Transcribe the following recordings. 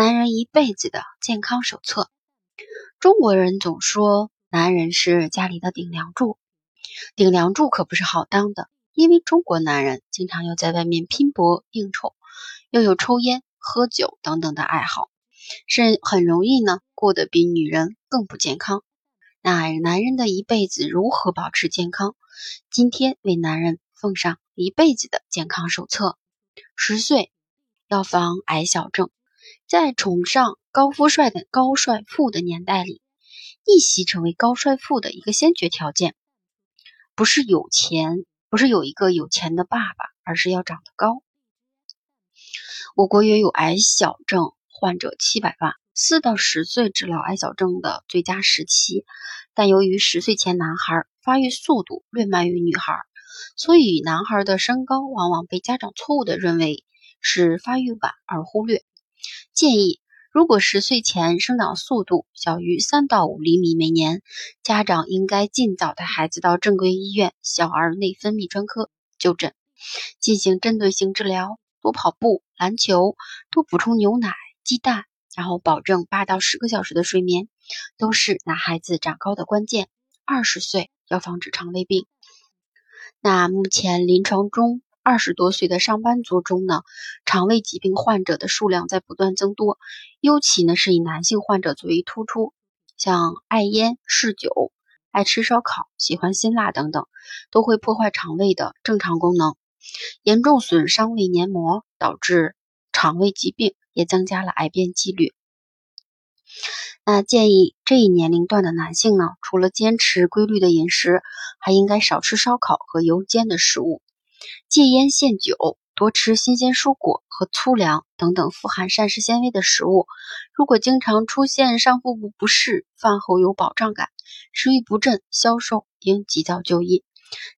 男人一辈子的健康手册。中国人总说男人是家里的顶梁柱，顶梁柱可不是好当的，因为中国男人经常要在外面拼搏应酬，又有抽烟、喝酒等等的爱好，是很容易呢过得比女人更不健康。那男人的一辈子如何保持健康？今天为男人奉上一辈子的健康手册：十岁要防矮小症。在崇尚高富帅的高帅富的年代里，逆袭成为高帅富的一个先决条件，不是有钱，不是有一个有钱的爸爸，而是要长得高。我国约有矮小症患者七百万，四到十岁治疗矮小症的最佳时期，但由于十岁前男孩发育速度略慢于女孩，所以男孩的身高往往被家长错误的认为是发育晚而忽略。建议，如果十岁前生长速度小于三到五厘米每年，家长应该尽早带孩子到正规医院小儿内分泌专科就诊，进行针对性治疗，多跑步、篮球，多补充牛奶、鸡蛋，然后保证八到十个小时的睡眠，都是男孩子长高的关键。二十岁要防止肠胃病。那目前临床中。二十多岁的上班族中呢，肠胃疾病患者的数量在不断增多，尤其呢是以男性患者最为突出。像爱烟、嗜酒、爱吃烧烤、喜欢辛辣等等，都会破坏肠胃的正常功能，严重损伤胃黏膜，导致肠胃疾病，也增加了癌变几率。那建议这一年龄段的男性呢，除了坚持规律的饮食，还应该少吃烧烤和油煎的食物。戒烟限酒，多吃新鲜蔬果和粗粮等等富含膳食纤维的食物。如果经常出现上腹部不适，饭后有饱胀感，食欲不振、消瘦，应及早就医。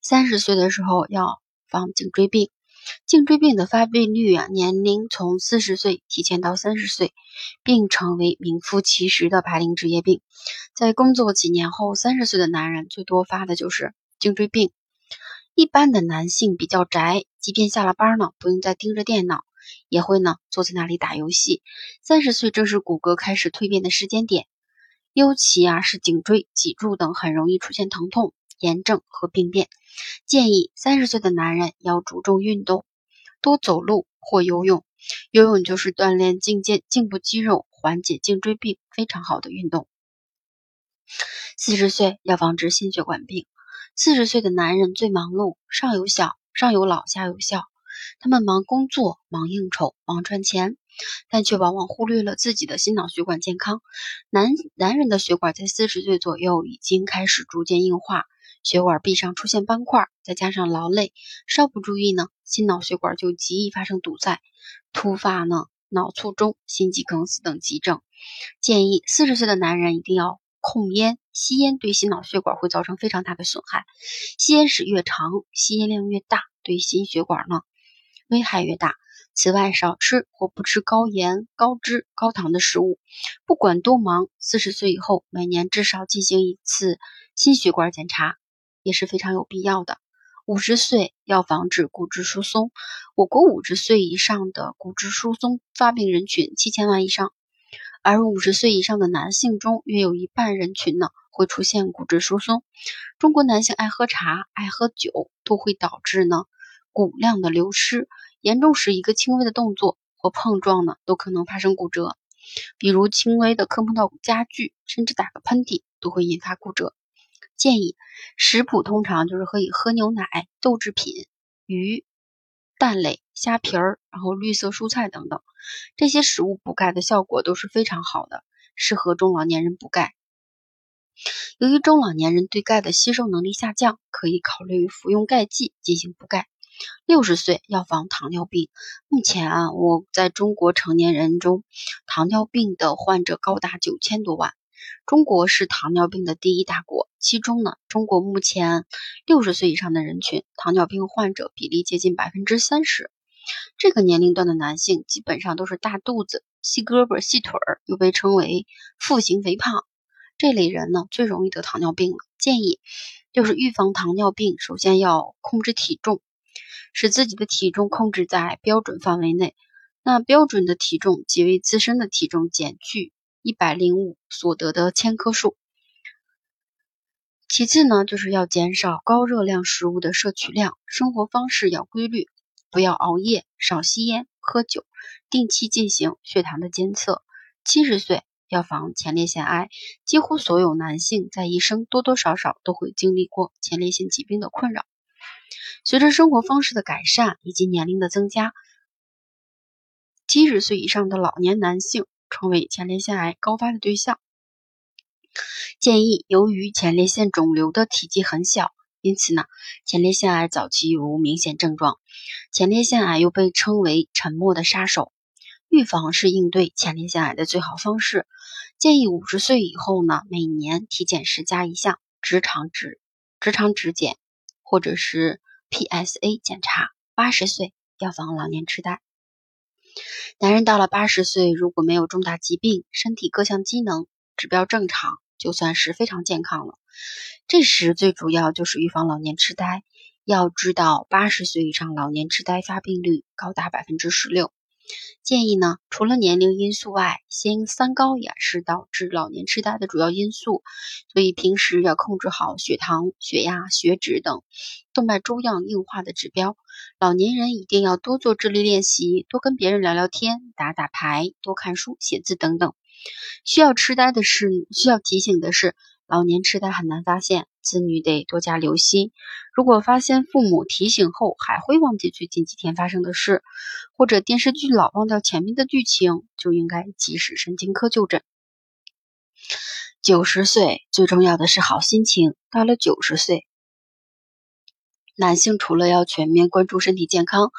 三十岁的时候要防颈椎病。颈椎病的发病率啊，年龄从四十岁提前到三十岁，并成为名副其实的白领职业病。在工作几年后，三十岁的男人最多发的就是颈椎病。一般的男性比较宅，即便下了班呢，不用再盯着电脑，也会呢坐在那里打游戏。三十岁正是骨骼开始蜕变的时间点，尤其啊是颈椎、脊柱等很容易出现疼痛、炎症和病变。建议三十岁的男人要注重运动，多走路或游泳。游泳就是锻炼颈肩颈部肌肉，缓解颈椎病非常好的运动。四十岁要防治心血管病。四十岁的男人最忙碌，上有小，上有老，下有小，他们忙工作，忙应酬，忙赚钱，但却往往忽略了自己的心脑血管健康。男男人的血管在四十岁左右已经开始逐渐硬化，血管壁上出现斑块，再加上劳累，稍不注意呢，心脑血管就极易发生堵塞，突发呢脑卒中、心肌梗死等急症。建议四十岁的男人一定要。控烟，吸烟对心脑血管会造成非常大的损害。吸烟史越长，吸烟量越大，对心血管呢危害越大。此外，少吃或不吃高盐、高脂、高糖的食物。不管多忙，四十岁以后每年至少进行一次心血管检查也是非常有必要的。五十岁要防止骨质疏松。我国五十岁以上的骨质疏松发病人群七千万以上。而五十岁以上的男性中，约有一半人群呢会出现骨质疏松。中国男性爱喝茶、爱喝酒，都会导致呢骨量的流失，严重时一个轻微的动作或碰撞呢都可能发生骨折。比如轻微的磕碰到家具，甚至打个喷嚏都会引发骨折。建议食谱通常就是可以喝牛奶、豆制品、鱼。蛋类、虾皮儿，然后绿色蔬菜等等，这些食物补钙的效果都是非常好的，适合中老年人补钙。由于中老年人对钙的吸收能力下降，可以考虑服用钙剂进行补钙。六十岁要防糖尿病。目前啊，我在中国成年人中，糖尿病的患者高达九千多万。中国是糖尿病的第一大国，其中呢，中国目前六十岁以上的人群糖尿病患者比例接近百分之三十。这个年龄段的男性基本上都是大肚子、细胳膊、细腿儿，又被称为腹型肥胖。这类人呢，最容易得糖尿病了。建议就是预防糖尿病，首先要控制体重，使自己的体重控制在标准范围内。那标准的体重即为自身的体重减去一百零五所得的千克数。其次呢，就是要减少高热量食物的摄取量，生活方式要规律，不要熬夜，少吸烟、喝酒，定期进行血糖的监测。七十岁。要防前列腺癌，几乎所有男性在一生多多少少都会经历过前列腺疾病的困扰。随着生活方式的改善以及年龄的增加，七十岁以上的老年男性成为前列腺癌高发的对象。建议，由于前列腺肿瘤的体积很小，因此呢，前列腺癌早期无明显症状。前列腺癌又被称为“沉默的杀手”。预防是应对前列腺癌的最好方式。建议五十岁以后呢，每年体检时加一项直肠指直肠指检，或者是 PSA 检查。八十岁要防老年痴呆。男人到了八十岁，如果没有重大疾病，身体各项机能指标正常，就算是非常健康了。这时最主要就是预防老年痴呆。要知道，八十岁以上老年痴呆发病率高达百分之十六。建议呢，除了年龄因素外，先三高也是导致老年痴呆的主要因素，所以平时要控制好血糖、血压、血脂等动脉粥样硬化的指标。老年人一定要多做智力练习，多跟别人聊聊天、打打牌、多看书、写字等等。需要痴呆的是，需要提醒的是。老年痴呆很难发现，子女得多加留心。如果发现父母提醒后还会忘记最近几天发生的事，或者电视剧老忘掉前面的剧情，就应该及时神经科就诊。九十岁最重要的是好心情。到了九十岁，男性除了要全面关注身体健康，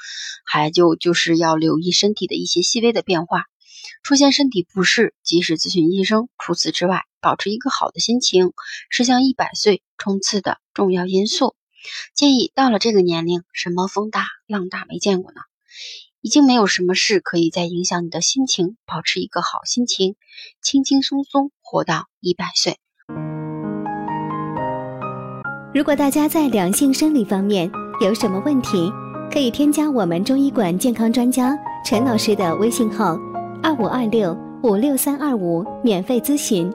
还就就是要留意身体的一些细微的变化。出现身体不适，及时咨询医生。除此之外，保持一个好的心情是向一百岁冲刺的重要因素。建议到了这个年龄，什么风大浪大没见过呢？已经没有什么事可以再影响你的心情。保持一个好心情，轻轻松松活到一百岁。如果大家在两性生理方面有什么问题，可以添加我们中医馆健康专家陈老师的微信号。二五二六五六三二五，免费咨询。